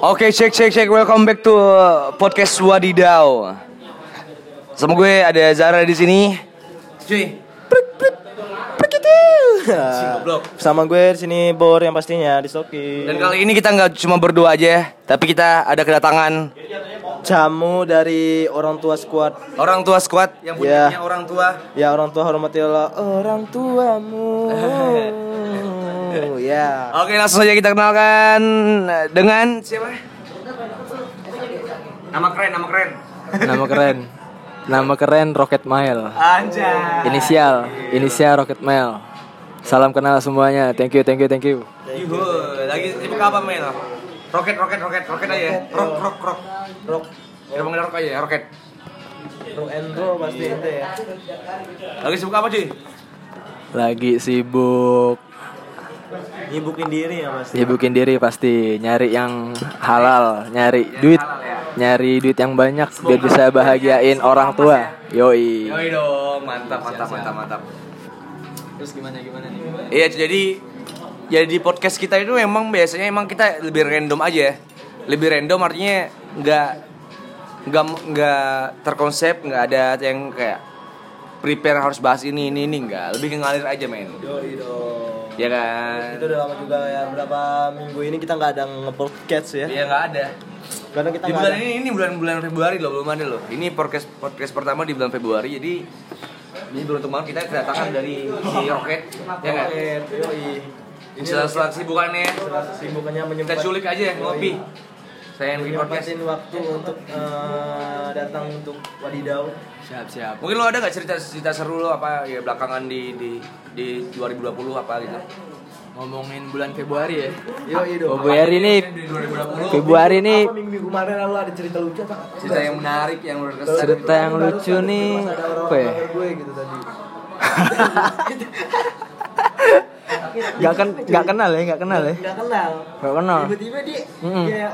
Oke, cek cek cek. Welcome back to uh, podcast Wadidau. Sama gue ada Zara di sini. Cuy. Sama gue di sini Bor yang pastinya di Soki. Dan kali ini kita nggak cuma berdua aja, tapi kita ada kedatangan Jamu dari orang tua squad. orang tua squad yang Ya. punyanya orang tua. Ya orang tua hormatilah orang tuamu. ya. Oke, langsung saja kita kenalkan dengan siapa? Nama keren, nama keren. Nama keren. Nama keren Rocket Mail. Anjay. Inisial, inisial Rocket Mail. Salam kenal semuanya. Thank you, thank you, thank you. Yuhu, lagi sibuk apa Mel? Roket, roket, roket, roket aja ya. Rock, rock, rock. Rock, Kita panggil rock aja ya, roket. rock and roll pasti itu ya. Lagi sibuk apa cuy? Lagi sibuk Nyibukin diri ya pasti. sibukin diri pasti nyari yang halal, nyari duit, nyari duit yang banyak biar bisa bahagiain orang tua. Yoi. Yoi dong, mantap, mantap, mantap, mantap. Terus gimana gimana nih? Iya, jadi jadi di podcast kita itu emang biasanya emang kita lebih random aja. ya. Lebih random artinya nggak nggak nggak terkonsep, nggak ada yang kayak prepare harus bahas ini ini ini nggak. Lebih ngalir aja men. Yoi dong. Ya kan? Itu udah lama juga ya berapa minggu ini kita nggak ada nge-podcast ya. Iya nggak ada. Karena kita Di bulan ada. ini ini bulan bulan Februari loh belum ada loh. Ini podcast podcast pertama di bulan Februari jadi ini beruntung banget kita kedatangan dari si Rocket ya kan? Roket, Yoi. Ini sela-sela kesibukannya Setelah kesibukannya kita culik aja ngopi. Saya yang bikin podcast. Waktu untuk eh, datang untuk wadidau. Siap siap. Mungkin lo ada gak cerita cerita seru lo apa ya belakangan di di di 2020 apa gitu? Ngomongin bulan Februari ya. Yoi dong. Februari ini Di 2020 Februari ini Apa minggu kemarin lalu ada cerita lucu apa? cerita yang menarik yang berkesan. cerita yang lucu nih apa ya? gue gitu tadi. Gak kan gak kenal ya, gak kenal ya. Gak kenal. Gak kenal. Tiba-tiba dia Mm-mm. kayak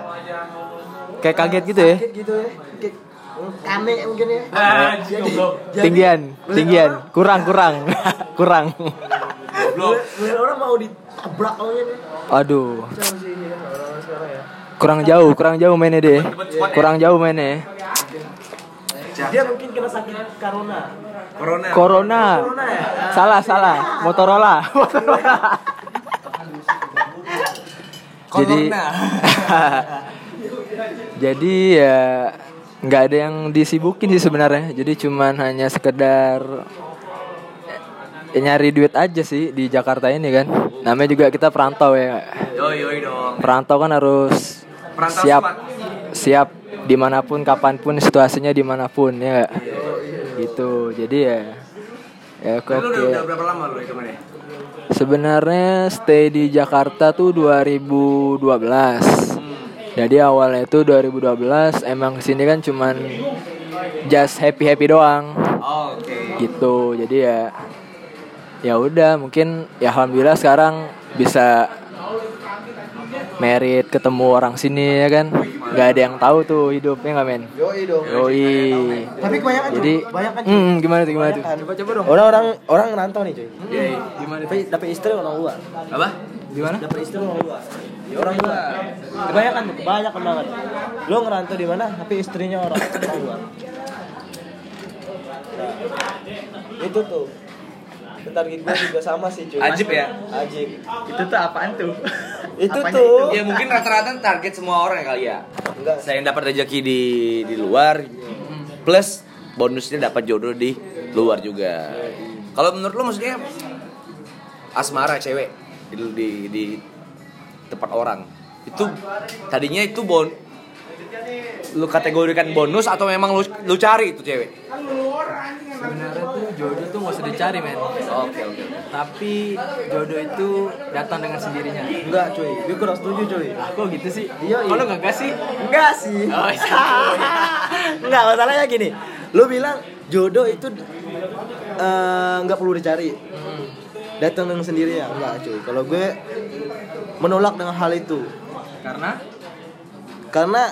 Kayak kaget gitu ya. sakit gitu ya. Kayak aneh mungkin ya. Anjing, Jadi- goblok. jadi- Tinggian, tinggian. Kurang, kurang. kurang. Goblok. bener orang mau ditabrak aja nih. Aduh, ya. kurang jauh, kurang jauh mainnya deh. Kurang jauh mainnya. Dia mungkin kena sakit corona. Corona. Corona. Corona ya? Salah, salah. Motorola. Motorola. Jadi. Jadi ya nggak ada yang disibukin sih sebenarnya. Jadi cuman hanya sekedar ya, nyari duit aja sih di Jakarta ini kan. Namanya juga kita perantau ya. Yoi yoi dong. Perantau kan harus Perantau siap siap di mana pun kapan pun situasinya di mana pun ya gitu. Jadi ya ya Lu udah, udah oke berapa lama lu itu mana? sebenarnya stay di Jakarta tuh 2012 jadi awalnya itu 2012 emang ke sini kan cuman just happy happy doang. Oh, oke. gitu. Jadi ya ya udah mungkin ya alhamdulillah sekarang bisa merit ketemu orang sini ya kan nggak ada yang tahu tuh hidupnya nggak men Yoi dong. yoi Tapi kebanyakan jadi cuy, banyak kan cuy. hmm, gimana tuh gimana tuh Kebanyakan. coba coba dong Orang-orang orang ngerantau nih cuy. Iya. gimana Tapi dapat istri orang luar. Apa? gimana Dapat istri orang luar. Ya orang luar. Kebanyakan tuh, kebanyakan banget. Lo ngerantau di mana? Tapi istrinya orang orang luar. Nah, itu tuh. Target gue juga sama sih cuy. Ajib ya? Ajib. itu tuh apaan tuh Itu tuh. Ya mungkin rata-rata target semua orang ya kali ya. Enggak. Selain dapat rezeki di di luar plus bonusnya dapat jodoh di luar juga. Kalau menurut lo maksudnya asmara cewek di di, di tempat orang itu tadinya itu bon lu kategorikan bonus atau memang lu lu cari itu cewek? sebenarnya tuh jodoh tuh nggak usah dicari men Oke oke. tapi jodoh itu datang dengan sendirinya Enggak cuy. Gue kurang setuju cuy. aku gitu sih Iya, iya. kalau nggak sih Enggak sih. Oh, iya. Enggak, masalahnya gini. Lu bilang jodoh itu eh, nggak perlu dicari. Datang dengan sendirinya. Enggak, cuy. Kalau gue menolak dengan hal itu. karena Karena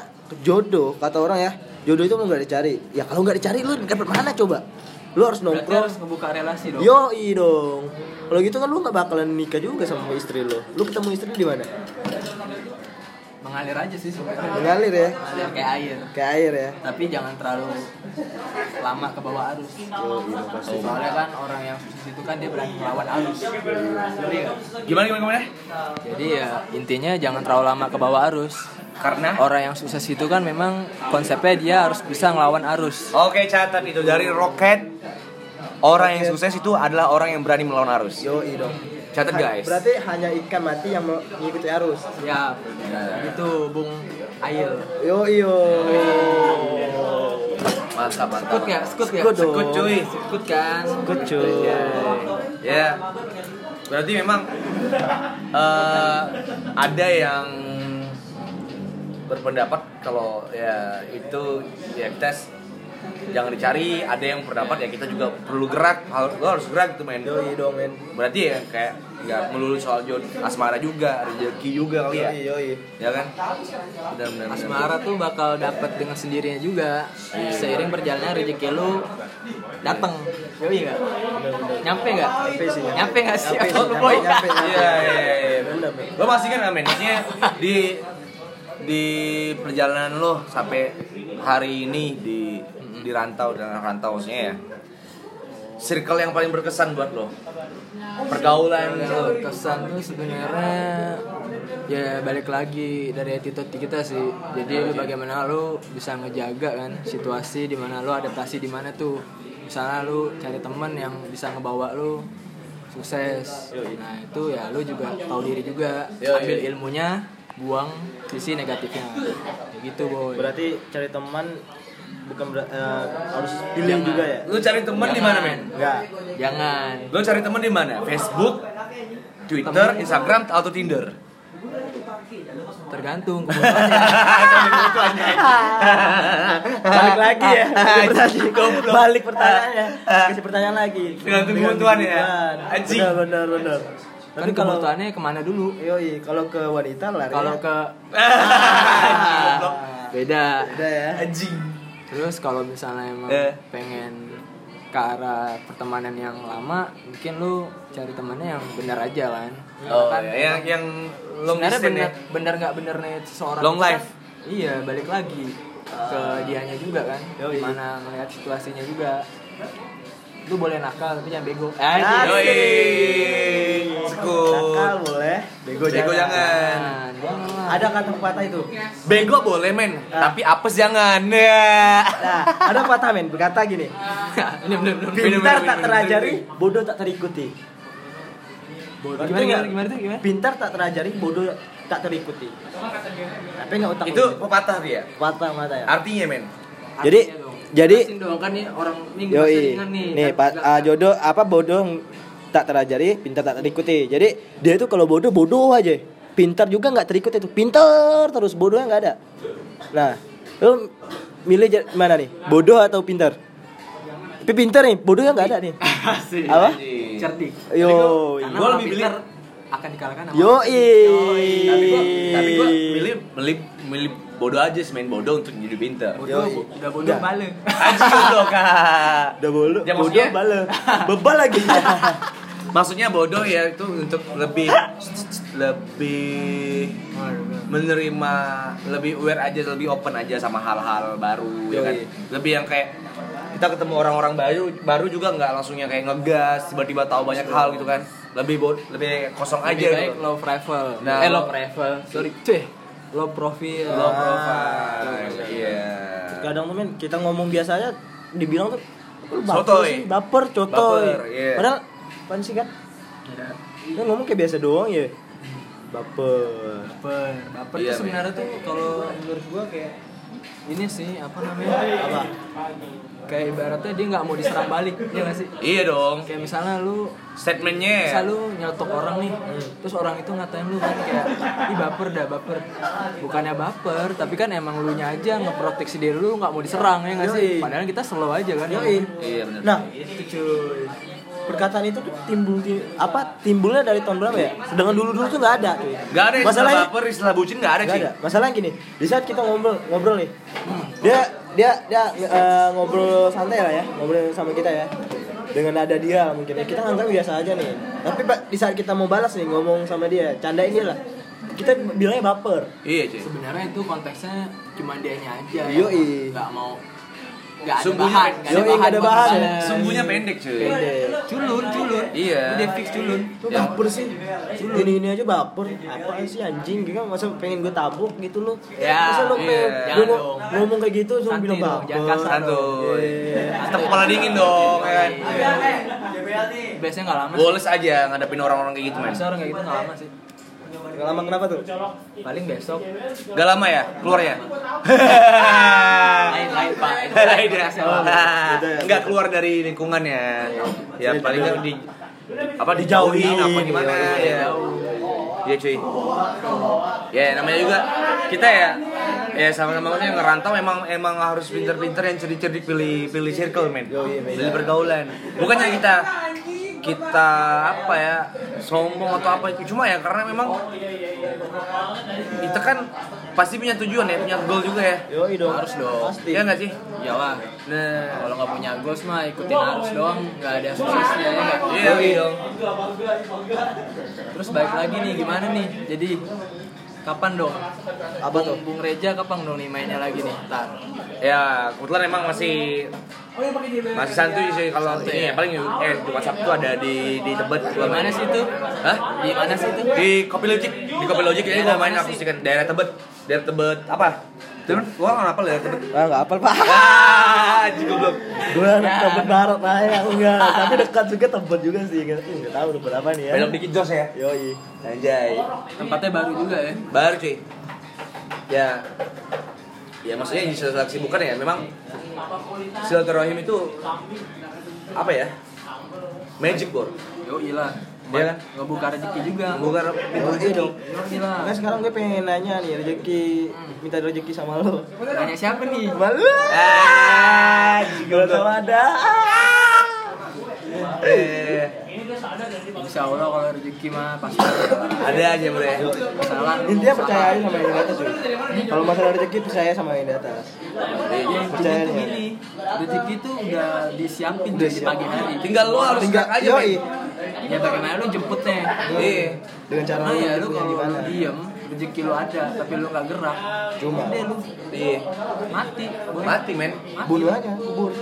jodoh kata orang ya, jodoh itu nggak dicari. Ya kalau nggak dicari lu dapat mana coba? Lu harus berarti nongkrong. harus ngebuka relasi dong Yoi dong. Kalau gitu kan lu nggak bakalan nikah juga sama istri lu. Lu ketemu istri di mana? Mengalir aja sih sebenarnya mengalir ya mengalir kayak air kayak air ya tapi jangan terlalu lama ke bawah arus Yo, iya pasti soalnya kan orang yang sukses itu kan dia berani melawan arus nggak? Gimana gimana gimana? jadi ya intinya jangan terlalu lama ke bawah arus Karena orang yang sukses itu kan memang konsepnya dia harus bisa ngelawan arus Oke catat itu dari roket Orang yang sukses itu adalah orang yang berani melawan arus. yo dong Catat guys. berarti hanya ikan mati yang mengikuti arus ya itu bung Ail yo iyo Mantap mantap. Skut ya, skut ya. Skut, cuy. Skut kan. Skut, cuy. Ya. Berarti memang eh, ada yang berpendapat kalau ya itu ya kita jangan dicari, ada yang berpendapat ya kita juga perlu gerak, harus lo harus gerak gitu men. yo dong men Berarti ya kayak nggak melulu soal John asmara juga, rezeki juga kali ya. yo Ya kan? Benar benar. benar. Asmara tuh bakal dapat dengan sendirinya juga. Seiring berjalannya rezeki lu datang. Yoi enggak? Nyampe enggak? Nyampe sih, nyampe. Nyampe enggak sih? Nyampe sih, Oh, nyampe, boy. nyampe, nyampe. Iya iya iya. Bener, bener. Lo masih kan amin, maksudnya di di perjalanan lo sampai hari ini di di rantau dan rantau maksudnya ya. Circle yang paling berkesan buat lo. Pergaulan lo. kesan tuh sebenarnya ya balik lagi dari attitude kita sih jadi bagaimana lu bisa ngejaga kan situasi di mana lu adaptasi di mana tuh misalnya lu cari temen yang bisa ngebawa lu sukses nah itu ya lu juga tahu diri juga ambil ilmunya buang sisi negatifnya. Kayak gitu boy. Berarti cari teman bukan ber- eh, harus pilih Jangan. juga ya? Lo cari temen di mana men? enggak jangan. Lo cari temen di mana? Facebook, Twitter, Instagram, atau Tinder? tergantung balik lagi ya. Balik pertanyaannya. Kasih pertanyaan lagi. Tergantung Dengan kebutuhan. Ya? Anjing. benar benar kan tapi kalau kebutuhannya ke mana dulu yoi kalau ke wanita lah kalau ke beda udah ya Anjing. terus kalau misalnya emang Eh. pengen ke arah pertemanan yang lama mungkin lu cari temannya yang benar aja kan Oh, Kan ya, yang yang long sebenarnya distance benar ya. benar nggak benernya seseorang Long life. kan- iya balik lagi ke dianya juga kan Yoi. gimana melihat situasinya juga lu boleh nakal tapi jangan bego eh Asik. Sekut. nakal boleh bego, Bego jangan. jangan lah. ada kata pepatah itu Bego boleh men, Ah. tapi apes jangan. Ya. nah ada pepatah men berkata gini pintar tak terajari bodoh tak terikuti gimana Ngerti gimana nggak? gimana tuh gimana pintar tak terajari bodoh tak terikuti tapi nggak otak Itu pepatah dia. pepatah mata ya Artinya men. Jadi. Jadi dong kan nih orang nih Yoi. nih. Nih, Kan ah, jodoh apa bodoh tak terajari, pintar tak terikuti. Jadi dia itu kalau bodoh bodoh aja. Pintar juga nggak terikuti itu. Pintar terus bodohnya nggak ada. Nah, lu milih mana nih? Bodoh atau pintar? Tapi pintar nih, bodohnya nggak ada nih. Asik. Apa? cerdik Yo, karena Gua orang lebih pintar akan dikalahkan sama yo Tapi gua tapi gua milih milih milih bodoh aja sih main bodoh untuk jadi pintar. bodoh Yoi. udah bodoh balik Anjing goblok kak. Udah bodoh, Ya, bodoh bale. Bebal lagi. Maksudnya bodoh ya itu untuk lebih lebih menerima lebih aware aja lebih open aja sama hal-hal baru ya kan Yoi. lebih yang kayak kita ketemu orang-orang baru baru juga nggak langsungnya kayak ngegas tiba-tiba tahu banyak hal gitu kan lebih bo- lebih kosong aja lebih baik gitu. low profile Nah, eh low profile sorry cuy low profile low Ah, profile iya Kadang tuh men kita ngomong biasa aja dibilang tuh "Lu baper Sotoy. sih, baper, cotoy. Baper, iya. Padahal apaan sih kan? Dia ngomong kayak biasa doang ya. Baper. baper baper Iya, tuh sebenarnya tuh kalau menurut gua kayak ini sih apa namanya Apa? Kayak ibaratnya dia nggak mau diserang balik ya nggak sih? Iya dong. Kayak misalnya lu statementnya. misal lu nyelotok orang nih terus orang itu ngatain lu kan kayak ih baper dah baper. Bukannya baper tapi kan emang lu nya aja ngeproteksi diri lu nggak mau diserang ya nggak sih? Yoi. padahal kita slow aja kan Yoi. iya benar Nah, itu cuy. Perkataan itu tuh timbul ti- apa timbulnya dari tahun berapa ya? Sedangkan dulu-dulu tuh nggak ada, cuy. Gak ada Masalahnya baper, istilah bucin gak ada Gak sih ada. Masalahnya gini, di saat kita ngobrol ngobrol nih, dia dia dia eh, ngobrol santai lah ya, ngobrol sama kita ya. Dengan ada dia mungkin ya. kita anggap biasa aja nih. Tapi Pak, di saat kita mau balas nih ngomong sama dia, candain dia lah. kita bilangnya baper Iya cuy. sebenarnya itu konteksnya cuma dianya aja Yoi. nggak mau nggak ada Sumbunya- bahan nggak ada bahan ada bahan. Sumbunya pendek cuy. Pendek. culun culun Iya. udah fix culun Lu baper sih ini ini aja baper apa sih anjing gitu kan masa pengen gue tabuk gitu lu Ya, masa lu iya. pengen Jangan lu dong. ngomong kayak gitu Santai bilang dong, baper jangan kasar Santuy. Iya. Tetap kepala dingin dong ya kan. biasanya nggak lama sih Goles aja ngadepin orang-orang kayak gitu men. Biasa orang kayak gitu nggak lama sih Nggak lama kenapa tuh paling besok Gak lama ya keluarnya? lain lain pak Lain ya. banget. Enggak keluar dari lingkungannya. Ya paling nggak di apa Dijauhin, dijauhin apa gimana ya. Iya cuy. Ya namanya juga kita ya ya sama-sama yang ngerantau emang emang harus pinter-pinter yang cerdik-cerdik pilih pilih circle men. Pilih pergaulan. Bukannya kita kita apa ya sombong atau apa cuma ya karena memang kita kan pasti punya tujuan ya punya goal juga ya. Yoi dong. Harus dong. Pasti. Iya nggak sih? Iyalah. Nah. Kalau nggak punya goals mah ikutin arus doang. Nggak ada suksesnya ya nggak? iya. Iya dong. Terus balik lagi nih gimana nih? Jadi kapan dong? Apa tuh? Bung Reja kapan dong nih mainnya lagi nih? Ntar ya kebetulan emang masih masih santuy sih kalau Santuy ini ya? ya paling eh di WhatsApp tuh ada di di tebet. Di mana sih itu? Hah? di mana sih itu? Di Kopi Logic di Kopi Logic ini gua main mana sih? akustikan daerah Tebet. Daerah Tebet apa Temen, gua nggak hafal daerah Tebet? Ah nggak apal pak. Ah juga belum Gue anak tebet barat lah ya enggak Tapi dekat juga tebet juga sih Nggak nggak tahu udah berapa nih ya. Belok dikit jos ya? Yoi. Anjay. Tempatnya baru juga ya? Baru cuy. Ya. Ya maksudnya di sela kesibukan ya. Memang silaturahim itu apa ya? Magic bor yo ilah Iya kan? ngebuka rezeki juga. bukan Yoi dong Nah sekarang gue pengen nanya nih rezeki Minta rezeki sama lo. Nanya siapa nih? Malu. Ah Gak tau ada eh Insya Allah kalau rezeki mah pasti ada. ada aja bre. Masalah Intinya percaya aja sama yang di atas Kalau masalah rezeki percaya sama yang di atas. Ya, Percaya intinya tuh nih. gini, rezeki tuh udah disiapin siap. pagi hari. tinggal lu harus Tinggal aja Ya bagaimana lu jemputnya? iya. Dengan cara Nah, lu ya lu kalau lu diem, rezeki lu ada, tapi lu nggak gerak, Cuma. Udah lu. Iya. Mati. boy. mati men. Bunuh aja, kubur.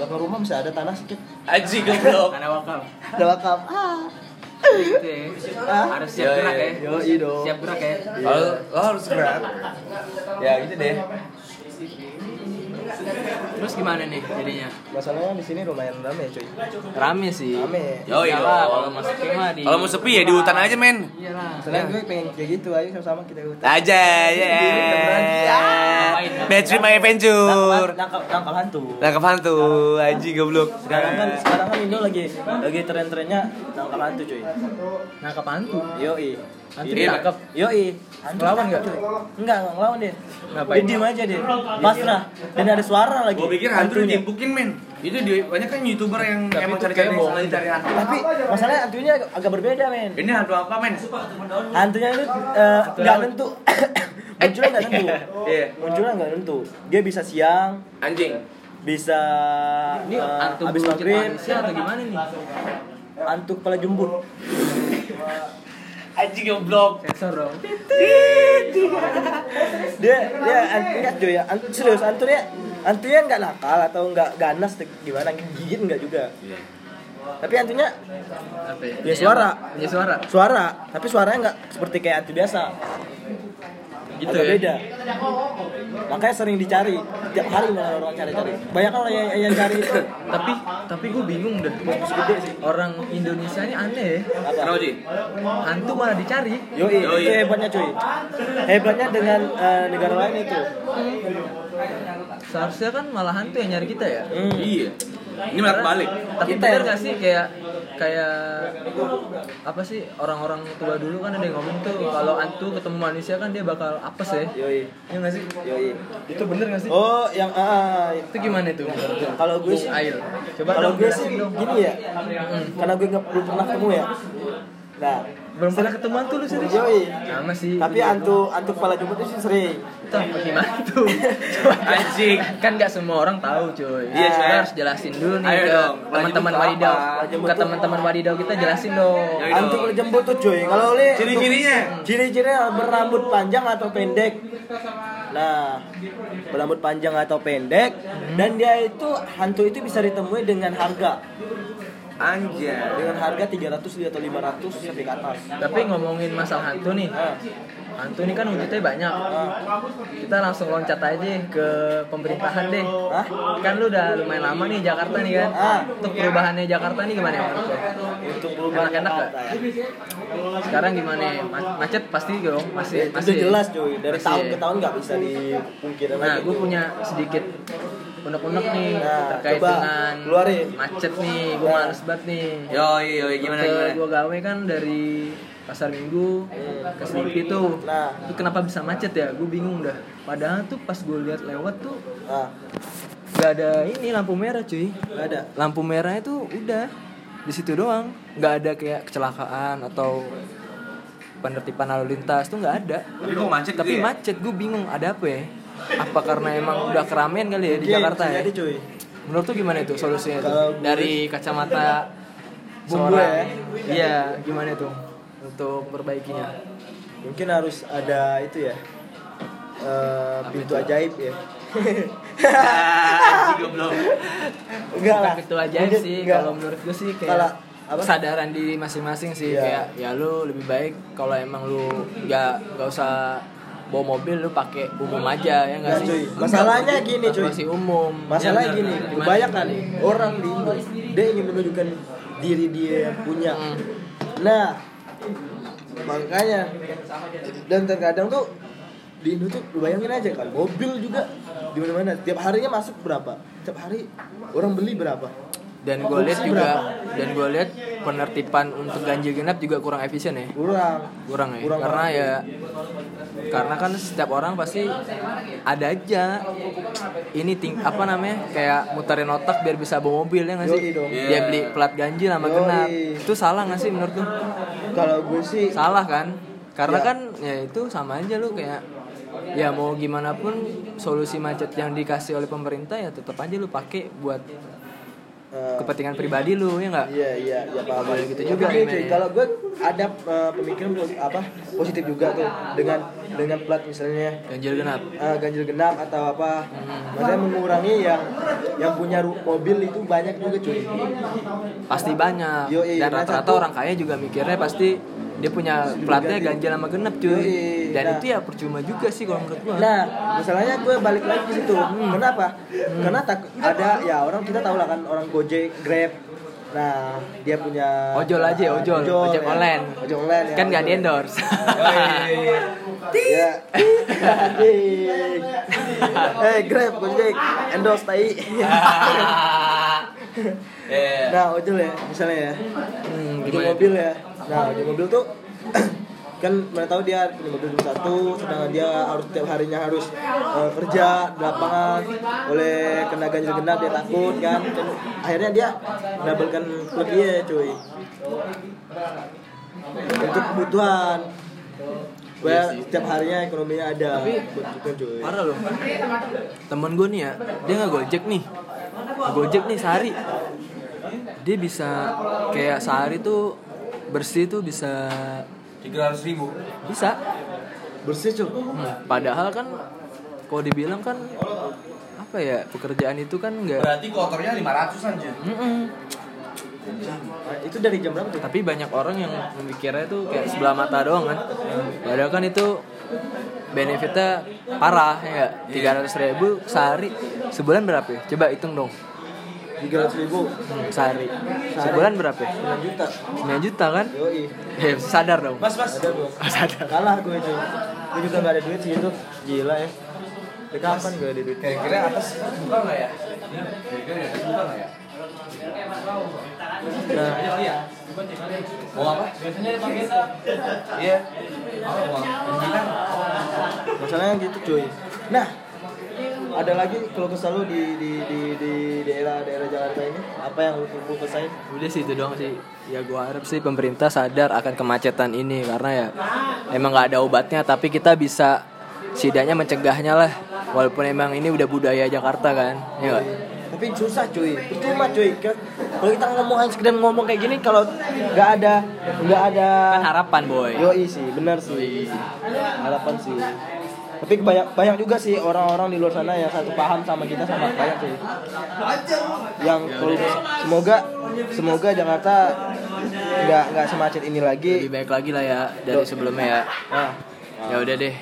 Belakang rumah bisa ada tanah sedikit. Aji goblok. Karena wakaf. Ada wakaf. Ah. Gitu ya. Ah. Harus siap gerak ya. Siap gerak ya. kalau lo harus gerak. Ya gitu deh Terus gimana nih jadinya? Masalahnya di sini lumayan rame cuy Rame sih. Rame. Iyalah, dong. kalau masuk mah di kalau mau sepi ya di hutan aja men Iyalah. Masalahnya gue pengen kayak gitu ayo sama-sama kita ke hutan aja ya Ngapain? Battery My Adventure nangkap hantu Nangkap hantu, anjing goblok. Sekarang kan sekarang kan Indo lagi lagi tren-trennya nangkap hantu cuy Nangkap hantu. Yoi Hantu Iya, ditangkap. Yoi Ngelawan nggak? Enggak, enggak ngelawan dia Ngapain? Dia diem aja dia Pasrah Dan ada suara lagi Gue pikir hantu hantunya. ditimpukin men. Itu di, banyak kan youtuber yang Tapi emang cari-cari kayak bohong cari hantu. Tapi masalahnya hantunya agak berbeda men Ini hantu apa men? Hantunya itu eh, nggak nentu Munculnya nggak nentu Iya. Munculnya nggak nentu Dia bisa siang Anjing. Bisa Ini hantu habis maghrib atau gimana nih? Hantu kepala jumbut Anjing goblok. Sensor dong. dia dia enggak cuy ya serius hantunya hantunya nggak nakal atau nggak ganas gimana gigit nggak juga tapi hantunya Apa ya? Ya, suara. Ya suara. suara tapi suaranya nggak seperti kayak hantu biasa Gitu agak ya. beda makanya sering dicari tiap hari malah orang cari-cari banyak orang yang, yang cari itu Tapi tapi gue bingung dah. gede sih Orang Indonesia ini aneh ya. Kenapa apa Ji? Hantu malah dicari. Yoi. itu hebatnya cuy hebatnya dengan eh, negara lain itu Seharusnya kan malah hantu yang nyari kita ya. Hmm. Iya. Ini malah balik. Tapi Kita bener gak sih kayak kayak apa sih orang-orang tua dulu kan ada yang ngomong tuh kalau hantu ketemu manusia kan dia bakal apes ya. Yoi, Iya gak sih? yoi. Itu bener gak sih? Oh, yang ah, Itu gimana itu? kalau gue sih Ail. Coba kalau gue sih gini ya karena gue nggak belum pernah ketemu ya nah belum pernah ketemuan tuh lu serius Yoi. sama sih Tapi antu antu kepala jumput itu sih sering. apa gimana tuh. Anjing. kan nggak semua orang tahu cuy Iya, kita coy. harus jelasin dulu nih Ayo ke dong, teman-teman wadidau ke teman-teman wadidau kita jelasin dong. Antu kepala jemput tuh cuy. Kalau oleh Ciri-cirinya? Ciri-cirinya berambut panjang atau pendek. Nah, berambut panjang atau pendek dan dia itu hantu itu bisa ditemui dengan harga Anjay. dengan harga 300 atau 500 sampai ke atas. tapi ngomongin masalah hantu nih Ah, hantu ini kan wujudnya banyak ah. kita langsung loncat aja ke pemerintahan deh Hah? kan lu udah lumayan lama nih Jakarta nih kan Ah. untuk perubahannya Jakarta nih gimana ya menurut? Untuk perubahan Enak-enak Jakarta ya. sekarang gimana Ma- macet pasti dong masih Itu masih jelas cuy, dari Masih. tahun ke tahun nggak bisa dipungkiri Nah, lagi. gue punya sedikit unek-unek nih Nah, terkait coba dengan keluarin. macet nih. Gue Nah. males banget nih. Yoi, yoi, gimana gimana? Gue gawe kan dari pasar minggu ke Sleepy tuh. Nah. Itu kenapa bisa macet ya? Gue bingung dah. Padahal tuh pas gue lihat lewat tuh Nah, gak ada ini lampu merah cuy. nggak ada. Lampu merahnya tuh udah di situ doang. Nggak ada kayak kecelakaan atau penertiban lalu lintas tuh nggak ada. Tapi kok macet Tapi gitu ya? macet gue bingung ada apa ya? Apa karena emang udah keramaian kali ya di Mungkin, Jakarta bisa ya? Jadi cuy. Menurut tuh gimana itu solusinya tuh? Kalau gue- Dari kacamata Bumbu seorang- ya? Iya, gimana tuh untuk perbaikinya? Mungkin harus ada itu ya. eh, pintu itu? ajaib ya. Anjing goblok. Enggak lah. Itu ajaib Mungkin sih enggak. kalau menurut gue sih kayak Kalau apa? kesadaran diri masing-masing sih Iya. kayak ya lu lebih baik kalau emang lu nggak nggak usah bawa mobil lu pakai umum aja ya nggak Nggak, sih? cuy. Masalahnya gini, cuy. Masih umum. Masalahnya Ya, gini, benar. kebanyakan orang di dia ingin menunjukkan diri dia yang punya. Hmm. Nah, makanya dan terkadang tuh di Indo tuh lu bayangin aja kan mobil juga di mana-mana tiap harinya masuk berapa tiap hari orang beli berapa dan gue lihat juga dan gue lihat penertiban untuk ganjil genap juga kurang efisien ya kurang kurang ya Kurang karena ya karena kan setiap orang pasti ada aja ini ting apa namanya kayak muterin otak biar bisa bawa mobil ya nggak sih dong. dia Iya. beli plat ganjil sama Yoi. genap itu salah nggak sih menurut lu kalau gue sih salah kan karena Iya. kan ya itu sama aja lu kayak ya mau gimana pun solusi macet yang dikasih oleh pemerintah ya tetap aja lu pakai buat eh, kepentingan pribadi lu ya nggak? Iya iya iya paham. Boleh gitu juga, Men. cuy, kalau gue ada eh, pemikiran apa positif juga tuh dengan dengan plat misalnya. Ganjil genap. Eh, ganjil genap atau apa, maksudnya mengurangi yang yang punya mobil itu banyak juga cuy. pasti banyak. Yoi, dan nah, rata-rata orang kaya juga mikirnya pasti dia punya platnya ganjil sama genap cuy. Yoi, dan nah. itu ya percuma juga sih kalau menurut gua Nah, masalahnya gue balik lagi ke situ. Kenapa? Karena tak ada ya orang kita tahu lah kan orang Gojek, Grab. Nah, dia punya ojol aja ojol, ojek ya. online Ojek online ya. kan nggak di ojol. endorse Ya. Eh, Grab, Gojek, endorse tai. Iya. nah, ojol ya, misalnya ya. Hmm, Ojol mobil ya. Nah, ojol mobil tuh kan mana tahu dia punya mobil satu sedangkan dia harus tiap harinya harus eh, kerja di lapangan oleh kena ganjil genap dia takut kan. Dan akhirnya dia mendapatkan klub dia cuy. Untuk kebutuhan. Where setiap harinya ekonominya ada Tapi- cuy. parah loh. Temen gue nih ya dia nggak gojek nih. Gojek nih sehari. Dia bisa kayak sehari tuh bersih tuh bisa Tiga ratus ribu. bisa. Bersih cuy Hmm, padahal kan kalau dibilang kan apa ya pekerjaan itu kan nggak Berarti kotornya lima ratus anjir. Mm-mm. Nah, itu dari jam berapa tuh tapi banyak orang yang memikirnya tuh kayak sebelah mata doang kan. Padahal kan itu benefitnya parah ya. Tiga ratus ribu sehari. Sebulan berapa ya? Coba hitung dong tiga ratus ribu. Sehari. Sebulan berapa? 9 juta. 9 juta kan? Yoi. Ya sadar dong. Mas, mas. ada dong. Sadar. Kalah gue cuy gue juga gak ada duit sih itu gila ya. Dari kapan gue ada duit? Kira-kira atas buka nggak ya? Kira-kira atas buka nggak ya? nah Mau apa? Biasanya dipakai Iya. Apa mau? Masalahnya gitu cuy. Nah ada lagi kalau kesal lu di di di di daerah daerah Jakarta ini? Apa yang lu lu kesain udah sih itu doang sih. Ya gua harap sih pemerintah sadar akan kemacetan ini karena ya emang nggak ada obatnya tapi kita bisa setidaknya mencegahnya lah. Walaupun emang ini udah budaya Jakarta kan ya nggak? tapi susah cuy. Percuma cuy. Kalau kita ngomong hanya sekedar ngomong kayak gini kalau nggak ada nggak ada kan harapan boy. Yoi sih, benar sih. Harapan sih. Tapi banyak banyak juga sih orang-orang di luar sana yang satu paham sama kita sama banyak sih. Yang perlu semoga semoga Jakarta nggak nggak semacet ini lagi. lebih baik lagi lah ya dari sebelumnya ya. Nah, ya udah deh.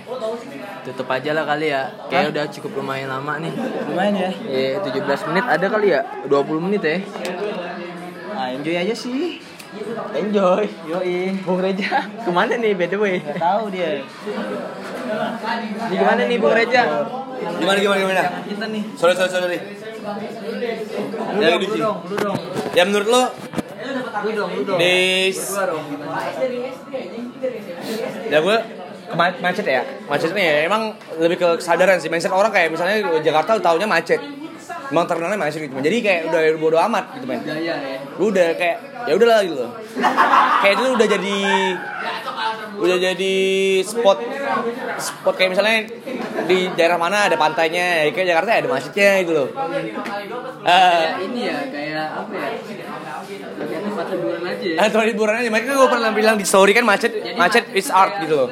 Tutup aja lah kali ya. Kayak udah cukup lumayan lama nih. Lumayan ya. Eh 17 menit ada kali ya? 20 menit ya? Nah, enjoy aja sih. Enjoy. Yoi. Bung Reja. Ke mana nih by the way? Nggak tahu dia. ini gimana nih Bung Reja? Gimana gimana gimana? kita nih? Sorry sorry sorry. lu Ya, dong lu dong lu dong. Ya menurut lo? Lu dong lu dong. Di ya gue macet ya? Macetnya ya emang lebih ke kesadaran sih. Mindset orang kayak misalnya Jakarta taunya macet emang terkenalnya macet gitu jadi kayak udah bodo amat gitu men. Ya lu udah kayak ya udahlah gitu loh. Kayak itu udah jadi udah jadi spot spot kayak misalnya di daerah mana ada pantainya ya kayak Jakarta ada masjidnya gitu loh. Kayak ini ya kayak apa ya? Kayak tempat liburan aja ya. tempat liburan aja. Mereka gue pernah bilang di story kan macet macet is art gitu loh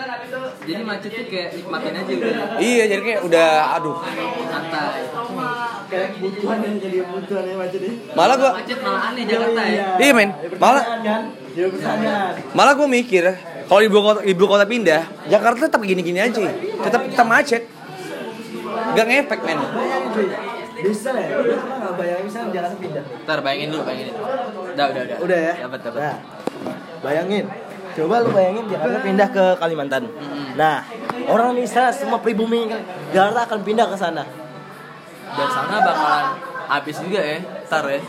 jadi macet tuh kayak nikmatin aja udah iya jadi kayak udah aduh santai Kayak kebutuhan yang jadi kebutuhan yang macet ini. malah gue macet malah aneh Jakarta ya iya men malah kan? Malah gue mikir kalau ibu kota ibu kota pindah Jakarta tetap gini-gini aja tetap tetap macet gak ngefek men Bayangin cuy. Bisa ya? Lu pernah nggak bayangin misalnya Jakarta pindah? ntar bayangin dulu bayangin udah udah udah Udah ya? dapat dapat Nah, bayangin. Coba lu bayangin Jakarta pindah ke Kalimantan. Nah, orang bisa semua pribumi Jakarta akan pindah ke sana. dan sana bakalan habis juga ya ntar ya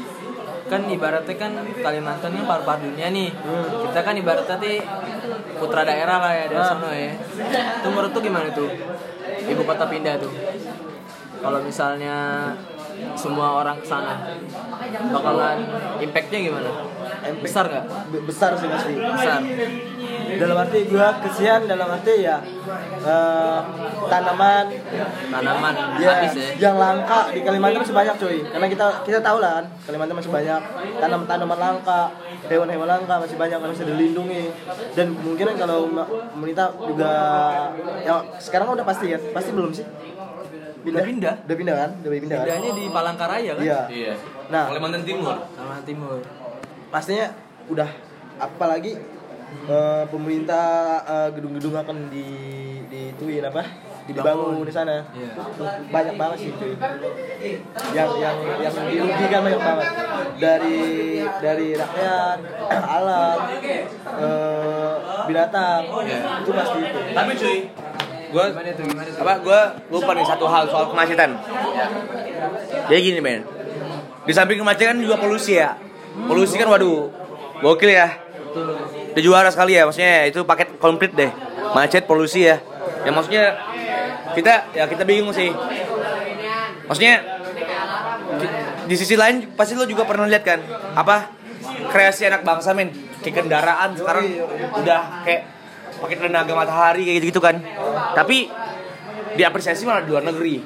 kan ibaratnya kan Kalimantan ini paru-paru dunia nih kita kan ibaratnya tuh putra daerah lah ya dari Ah. sana ya itu menurut tuh gimana tuh ibu kota pindah tuh kalau misalnya semua orang ke sana bakalan impactnya gimana besar nggak besar sih pasti. besar Dalam arti gua kesian dalam arti ya eh, tanaman tanaman ya, habis ya yang langka di Kalimantan masih banyak cuy. Karena kita kita tahu lah kan Kalimantan masih banyak tanam-tanaman langka, hewan-hewan langka masih banyak yang bisa dilindungi. Dan kemungkinan kalau pemerintah juga ya sekarang udah pasti kan? Pasti belum sih? Udah pindah. Udah pindah kan? Udah pindah kan? pindahnya di Palangkaraya kan? Iya. iya. Nah, Kalimantan Timur. Kalimantan Timur. Pastinya udah apalagi eh, pemerintah eh, gedung-gedung akan di dituin apa? Dibangun di sana. Iya. banyak banget sih cuy. Yang yang yang dirugikan banyak banget. Dari dari rakyat alam eh, binatang. Itu pasti itu. Tapi cuy gue apa gue lupa nih satu hal soal kemacetan. Jadi gini men di samping kemacetan juga polusi ya. Polusi kan waduh gokil ya. Udah juara sekali ya. Maksudnya itu paket komplit deh. Macet polusi ya. Yang maksudnya kita ya kita bingung sih. Maksudnya di, di sisi lain pasti lo juga pernah lihat kan apa kreasi anak bangsa men. Kayak kendaraan sekarang udah kayak pakai tenaga matahari kayak gitu gitu kan. Tapi diapresiasi malah di luar negeri.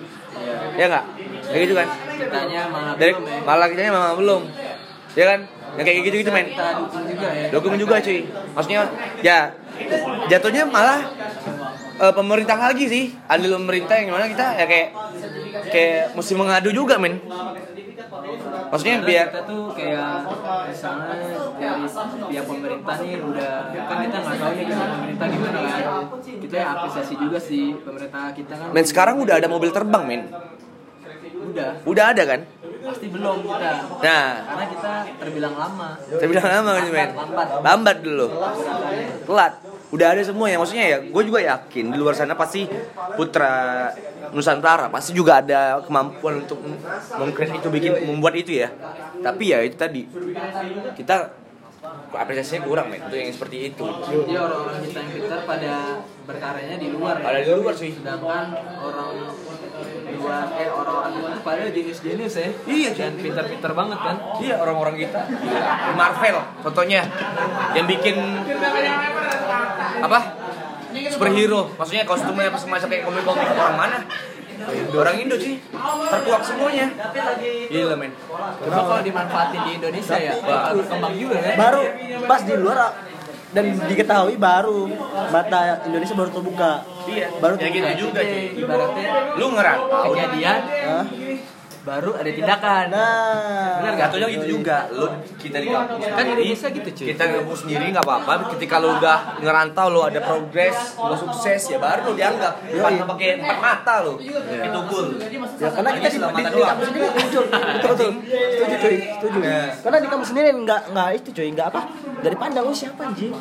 Ya nggak? Kayak gitu kan? Kitanya malah dari belum ya. malah kitanya belum. Ya kan? Yang kayak gitu gitu men. kita dukung juga ya. Dokumen juga cuy. Maksudnya ya jatuhnya malah eh, pemerintah lagi sih. Andil pemerintah yang gimana kita ya kayak kayak mesti mengadu juga men maksudnya Karena biar kita tuh kayak misalnya dari pihak pemerintah nih udah kan kita nggak tahu nih gimana pemerintah gimana kan. Kita ya apresiasi juga sih pemerintah kita kan. Men sekarang udah ada mobil terbang men. Udah. Udah ada kan pasti belum kita. Nah. Karena kita terbilang lama. Saya bilang lama kan men lambat. Lambat dulu. Telat. Udah ada semua ya maksudnya ya gue juga yakin di luar sana pasti putra Nusantara pasti juga ada kemampuan untuk mengkreasi itu bikin membuat itu ya. Tapi ya itu tadi. Kita apresiasinya kurang men. Itu yang seperti itu. Jadi orang-orang kita yang pintar pada berkaryanya di luar ya. ada di luar sih. Sedangkan orang luar eh orang-orang luar padahal jenius-jenius ya. Iya, Dan pintar-pintar banget kan. Iya orang-orang kita. Di Marvel contohnya yang bikin apa? Superhero, maksudnya kostumnya apa semacam kayak komik-komik orang mana? Orang Indo sih, terkuak semuanya. Gila men. Cuma kalau dimanfaatin di Indonesia ya, bakal berkembang juga kan. baru pas di luar dan diketahui baru mata Indonesia baru terbuka Iya. baru ya gitu terbuka. juga cuy. Ibaratnya Lu ngerantau. kejadian Hah? Baru ada tindakan. nah Bener gak? Atau gitu juga. Lu kita di kampus Kan Indonesia gitu cuy. kita ngampus sendiri nggak apa-apa. Ketika lu udah ngerantau, lu ada progres, lu sukses ya baru lu dianggap. Bukan pakai empat mata lu. Itu cool. ya karena kita di, mata di doang. kampus sendiri muncul betul betul setuju cuy setuju Ya. karena di kampus sendiri nggak nggak itu cuy nggak apa dari pandang lu siapa anjing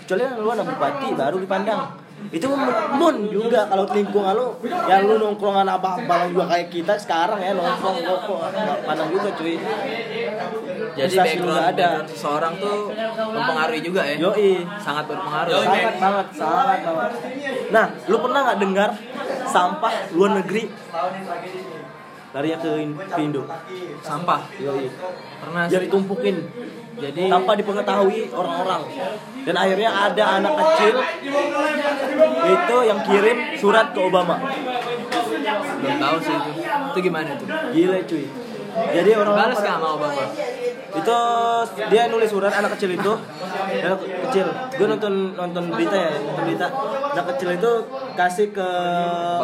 kecuali lu anak bupati baru dipandang itu mun juga kalau lingkungan lu yang lu nongkrongan apa apa juga kayak kita sekarang ya nongkrong nggak pandang juga cuy Jadi Prestasi lu background, ada background seseorang tuh mempengaruhi juga ya. yoi Sangat berpengaruh. Yoi. sangat banget sangat banget nah lu pernah nggak dengar sampah luar negeri larinya ke, ke Indo Sampah. yoi Pernah sih. ditumpukin Jadi tanpa dipengetahui orang-orang dan akhirnya ada anak kecil itu yang kirim surat ke Obama belum tahu sih itu. Itu gimana tuh? gila cuy jadi orang-orang Balas nggak sama Obama? itu dia nulis surat anak kecil itu. Anak kecil. Gue nonton nonton berita ya nonton berita. Anak kecil itu kasih ke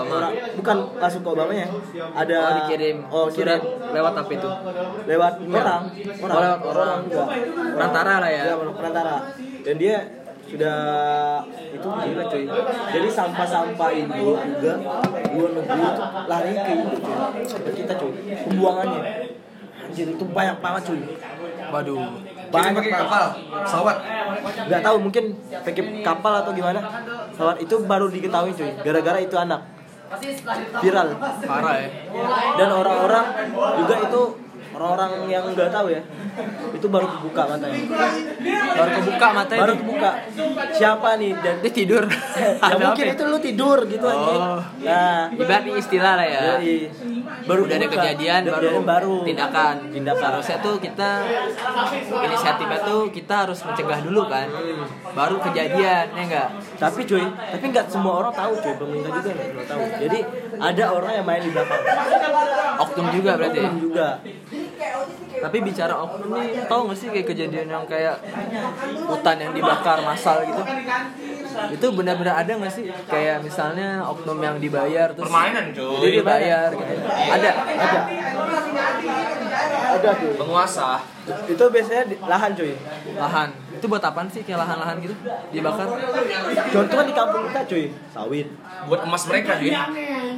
orang bukan langsung ke Obama ya. Ada Oh dikirim. oh kirim. lewat apa itu? lewat orang. Orang lewat orang. juga Perantara lah ya. Iya, perantara. Dan dia sudah itu gila cuy. Jadi sampah-sampah Indo juga luar negeri itu lari ke Indo cuy. Kita cuy. Pembuangannya. Anjir itu banyak banget cuy. Waduh. Banyak pakai kapal, pesawat. nggak tahu mungkin pakai kapal atau gimana. Pesawat itu baru diketahui cuy. Gara-gara itu anak. Viral. Parah ya. dan orang-orang juga itu orang-orang yang nggak tahu ya itu baru kebuka matanya Baru kebuka matanya. baru kebuka siapa nih dan Dia tidur. ya mungkin apa ya? itu lu tidur gitu Oh. nah Ibarat istilah lah ya. yoi. baru udah ada kejadian baru, baru tindakan tindakan seharusnya tuh kita inisiatifnya tuh kita harus mencegah dulu kan baru kejadian ya enggak tapi cuy tapi nggak semua orang tahu cuy pemerintah juga nggak semua tahu jadi ada orang yang main di belakang oknum juga berarti ya? Oknum juga tapi bicara oknum nih tau gak sih kayak kejadian yang kayak hutan yang dibakar massal gitu? Itu benar-benar ada gak sih? Kayak misalnya oknum yang dibayar terus Permainan cuy. dibayar gitu. Ada ada. Ada tuh Penguasa. itu biasanya di lahan cuy. Lahan. Itu buat apaan sih kayak lahan-lahan gitu? Dibakar? Contoh kan di kampung kita cuy. Sawit. Buat emas mereka cuy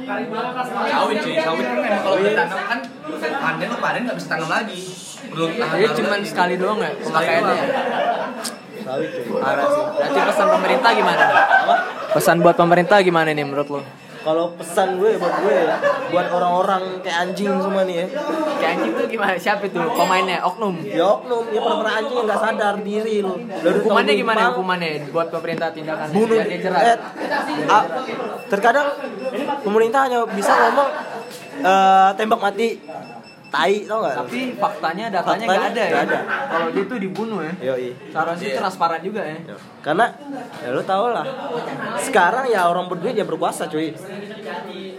sawit cuy sawit kalau ditanam kan panen tuh panen nggak bisa tanam lagi belum tahan jadi cuman lagi. sekali doang ya pemakaiannya ya? sawit cuy Parah sih. Berarti pesan pemerintah gimana? Pesan buat pemerintah gimana nih menurut lo? Kalau pesan gue buat gue ya buat orang-orang kayak anjing semua nih ya Kayak anjing tuh gimana? Siapa itu? Pemainnya oknum. ya oknum ya para anjing yang nggak sadar diri lu Hukumannya gimana? numpang, Hukumannya buat pemerintah tindakan bunuh dia jerat. eh, ah, terkadang pemerintah hanya bisa ngomong eh, tembak mati tai tau gak Tapi faktanya datanya Faktanya nggak ada ya. ada. Kalau dia tuh dibunuh ya. Yoi. Seharusnya itu transparan juga ya. karena ya lu tau lah sekarang ya orang berduit ya berkuasa cuy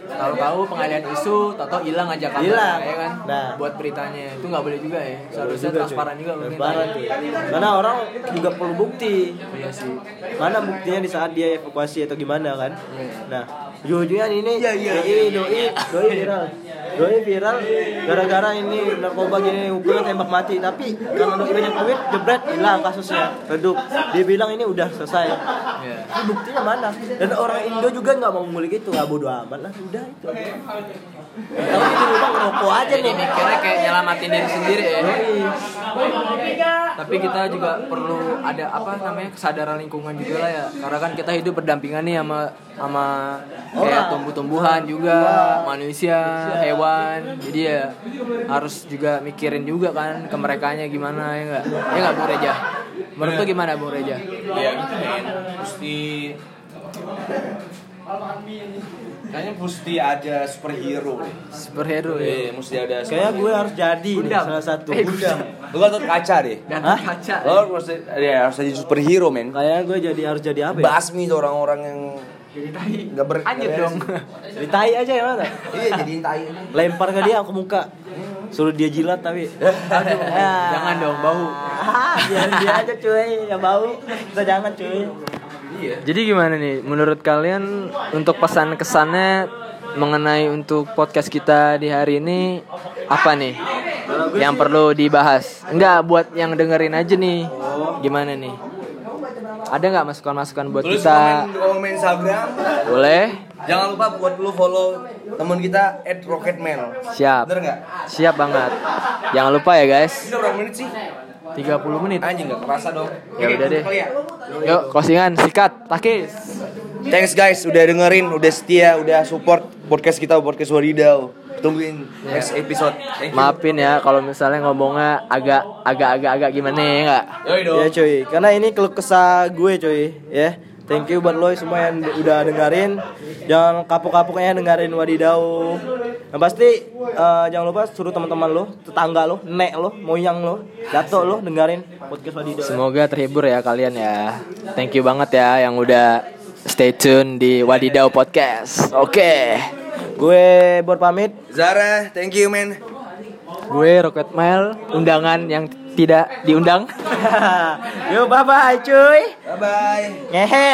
Tahu-tahu pengalian isu, tahu hilang aja kabar Hilang. ya kan. Nah. Buat beritanya itu nggak boleh juga ya. Seharusnya Juga, cuy. transparan juga transparan cuy karena orang juga perlu bukti Iya sih. mana buktinya di saat dia evakuasi atau gimana kan Iya. nah ujung-ujungnya ini doi doi doi viral doi viral gara-gara ini narkoba gini hukumnya tembak mati. Tapi karena doi banyak duit jebret hilang kasusnya. Redup. Dia bilang ini udah selesai. Iya. Ini buktinya mana? Dan orang Indo juga nggak mau ngulik itu. Ah bodo amat lah. Udah itu kalau di rumah ngerokok aja nih mikirnya kayak nyelamatin diri sendiri ya. Tapi kita juga perlu ada apa namanya kesadaran lingkungan juga lah ya. Karena kan kita hidup berdampingan nih sama sama kayak tumbuh-tumbuhan juga, manusia, hewan. Jadi ya harus juga mikirin juga kan ke merekanya gimana ya enggak? Ya enggak Bung Reja? Menurut lu gimana Bung Reja? Iya gitu men. Mesti Kayaknya mesti ada superhero deh. Superhero ya. Iya, mesti ada. Kayaknya gue harus jadi nih, Gundam. salah satu Eh, Gundam. Lu kan kaca deh. Hah? kaca. Lo harus ya, harus jadi superhero men. Kayaknya gue jadi harus jadi apa ya? Basmi tuh orang-orang yang Jadi tai. nggak ber Anjir dong. Jadi tai aja ya mana? Iya jadiin tai. Lempar ke dia ke muka. Suruh dia jilat tapi. Aduh, Jangan dong, bau. Biar dia aja cuy, yang bau. Kita jangan cuy. Iya. Jadi gimana nih menurut kalian untuk pesan kesannya mengenai untuk podcast kita di hari ini apa nih yang perlu dibahas? Enggak buat yang dengerin aja nih. Gimana nih? Ada nggak masukan-masukan buat Tulis kita? komen, komen Instagram. Boleh? Jangan lupa buat lu follow teman kita @rocketman. Siap. Bener nggak? Siap banget. Jangan lupa ya guys. Ini udah berapa menit sih? 30 menit. Anjing nggak kerasa dong. Ya Oke, udah deh. ya? Yuk, closingan sikat, takis. Thanks guys udah dengerin, udah setia, udah support podcast kita podcast Wadidau. Tungguin next episode. Thank you. Maafin ya kalau misalnya ngomongnya agak agak agak agak gimana ya enggak? Ya cuy, karena ini keluh kesah gue cuy, ya. Thank you buat lo semua yang udah dengerin. Jangan kapok-kapoknya dengerin Wadidau. Yang pasti eh, jangan lupa suruh teman-teman lo, tetangga lo, nek lo, moyang lo, dato lo dengerin podcast Wadidau. Semoga terhibur ya kalian ya. Thank you banget ya yang udah stay tune di Wadidau Podcast. Oke. Gue buat pamit. Zara, thank you man. Gue Rocket Mail, undangan yang tidak diundang. Yo bye bye cuy. Bye bye. Ngehe.